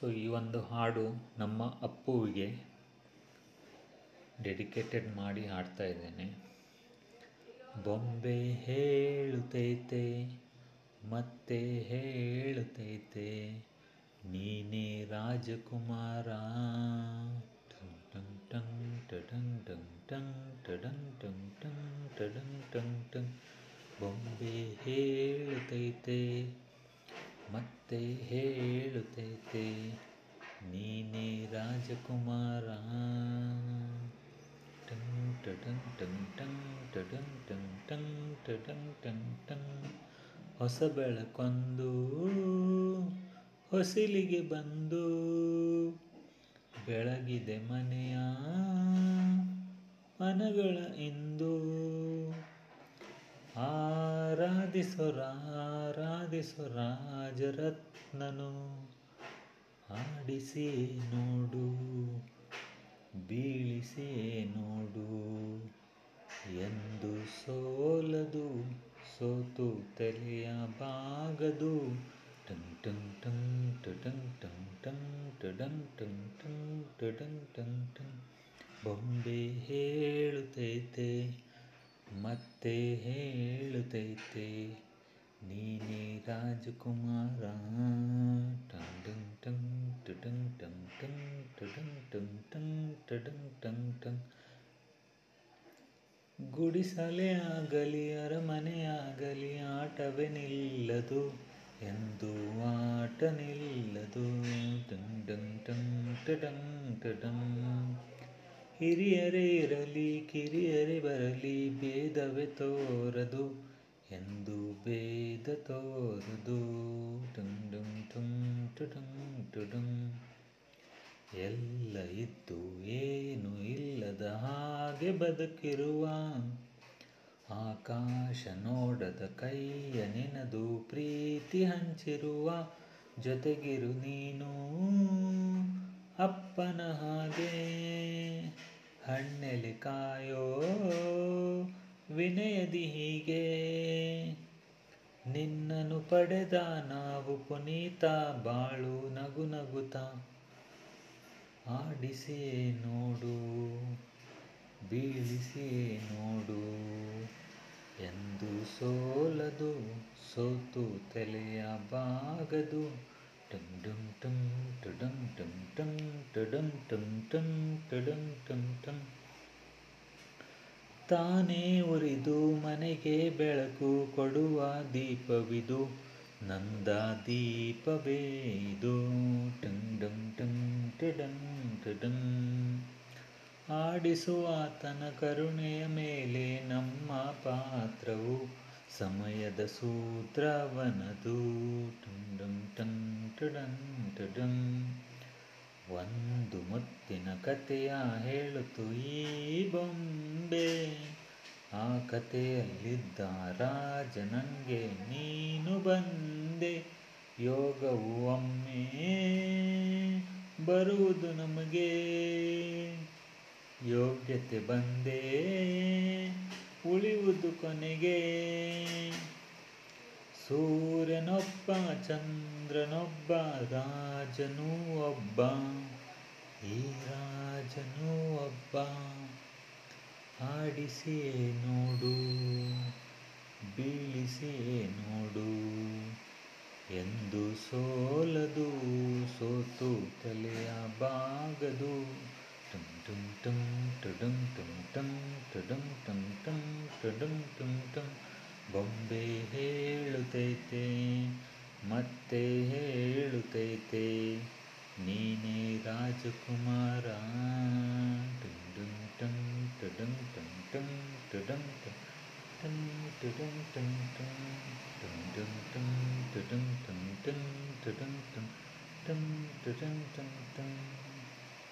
So ಈ ಒಂದು ಹಾಡು ನಮ್ಮ ಅಪ್ಪುವಿಗೆ ಡೆಡಿಕೇಟೆಡ್ ಮಾಡಿ ಹಾಡ್ತಾ ಇದ್ದೇನೆ. ಬೊಂಬೆ ಹೇಳುತ್ತೈತೆ ಮತ್ತೆ ಹೇಳುತ್ತೈತೆ ನೀನೇ ರಾಜಕುಮಾರ. ಟಂಗ್ ಟಂಗ್ ಟಡಂಗ್ ಟಂಗ್ ಟಂಗ್ ಟಡಂಗ್ ಟಂಗ್ ಟಂ ಟಡಂಗ್ ಟಂಗ್ ಟಂಗ್ ಬೊಂಬೆ ಹೇಳುತ್ತೈತೆ ಮತ್ತೆ ಹೇಳುತ್ತೈತೆ, ನೀನೇ ರಾಜಕುಮಾರ. ಟಂಗ್ ಟಟಂಗ್ ಟಂಗ್ ಟಂಗ್ ಟಟಂಗ್ ಟಂಗ್ ಟಂಗ್ ಟಟಂಗ್ ಟಂಗ್ ಟಂಗ್ ಹೊಸ ಬೆಳಕೊಂದು, ಹೊಸಿಲಿಗೆ ಬಂದು, ಬೆಳಗಿದೆ ಮನೆಯ ಮನಗಳ ಇಂದು. ಆರಾಧಿಸೋರಾ ಆರಾಧಿಸು ರಾಜರತ್ನನು ಆಡಿಸಿ ನೋಡು, ಬೀಳಿಸಿ ನೋಡು. ಎಂದು ಸೋಲದು ಸೋತು ತಲೆಯ ಬಾಗದು ಟಂ ಟಂ ಟಂ ಟಂ ಟಂ ಟಂ ಟಂ ಟಂ ಟಂ ಟಂ ಟಂ ಟಂ ಬೊಂಬೆ ಹೇಳುತ್ತೈತೆ ಮತ್ತೆ ಹೇಳುತ್ತೈತೆ ನೀನೇ ರಾಜಕುಮಾರ. ಟಂಗ್ ಟಂಗ್ ಟಂಗ್ ಟಂಗ್ ಟಂಗ್ ಟಂಗ್ ಟಂಗ್ ಟಂಗ್ ಟಂಗ್ ಟಂಗ್ ಟಂಗ್ ಗುಡಿಸಲೇ ಆಗಲಿ, ಅರಮನೆ ಆಗಲಿ, ಆಟವೇ ನಿಲ್ಲದು, ಎಂದು ಆಟ ನಿಲ್ಲದು. ಟಂಗ್ ಟಂಗ್ ಟಂಗ್ ಟಂಗ್ ಟಂಗ್ ಹಿರಿಯರೇ ಇರಲಿ, ಕಿರಿಯರೇ ಬರಲಿ, ಭೇದವೇ ತೋರದು. ಎಂದು ಭೇದ ತೋರದು. ಡುಂ ಡುಂ ಡುಂ ಟುಡುಂ ಟಂಗ್ ಎಲ್ಲ ಇದ್ದು ಏನು ಇಲ್ಲದ ಹಾಗೆ ಬದುಕಿರುವ. ಆಕಾಶ ನೋಡದ ಕೈಯ ನಿನದು ಪ್ರೀತಿ ಹಂಚಿರುವ. ಜೊತೆಗಿರು ನೀನು ಅಪ್ಪನ ಹಾಗೆ. ಹಣ್ಣೆಲೆ ಕಾಯೋ ವಿನಯದಿ ಹೀಗೆ. ನಿನ್ನನು ಪಡೆದ ನಾವು ಪುನೀತ ಬಾಳು ನಗು ನಗುತ. ಆಡಿಸಿಯೇ ನೋಡು, ಬೀಳಿಸಿಯೇ ನೋಡು. ಎಂದು ಸೋಲದು, ಸೋತು ತಲೆಯ ಬಾಗದು. ಟಂ ಟಮ್ ಟಂ, ಟುಡಂ ಟಮ್ ಟಂ ಟಡಮ್ ಟಮ್ ಟಂ ಟಡಮ್ ಟಮ್ ಟಂ. ತಾನೇ ಉರಿದು ಮನೆಗೆ ಬೆಳಕು ಕೊಡುವ ದೀಪವಿದು. ನಂದ ದೀಪವೇ ಇದು. ಟಂಗ್ ಡಂ ಟಂಗ್ ಟಂಗ್ ಟಡಂ. ಆಡಿಸುವ ಆತನ ಕರುಣೆಯ ಮೇಲೆ ನಮ್ಮ ಪಾತ್ರವು. ಸಮಯದ ಸೂತ್ರವನದು. ಟಂಗ್ ಡಂ ಟಂಗ್ ಟಡಂ ಮುತ್ತಿನ ಕಥೆಯ ಹೇಳುತ್ತು, ಈ ಬೊಂಬೆ ಆ ಕಥೆಯಲ್ಲಿದ್ದ ರಾಜ ನನಗೆ ನೀನು ಬಂದೆ, ಯೋಗವು ಒಮ್ಮೆ ಬರುವುದು ನಮಗೆ. ಯೋಗ್ಯತೆ ಬಂದೇ ಉಳಿಯುವುದು ಕೊನೆಗೆ. ಸೂರ್ಯನೊಬ್ಬ, ಚಂದ್ರನೊಬ್ಬ, ರಾಜನೂ ಒಬ್ಬ. ಈ ರಾಜನು ಒಬ್ಬ ಆಡಿಸಿಯೇ ನೋಡು ಬೀಳಿಸಿಯೇ ನೋಡು. ಎಂದು ಸೋಲದು, ಸೋತು ತಲೆಯ ಬಾಗದು ಟುಂ ಟುಂ ಟುಂ ಟುಡುಂ ಟುಂ ಟುಂ ಟುಡುಂ ಟುಂ ಟುಂ ಟುಡುಂ ಟುಂ ಟುಂ. ಬೊಂಬೆ ಹೇಳುತೈತೆ, ಮತ್ತೆ ಹೇಳುತ್ತೈತೆ ನೀನೇ राजकुमारा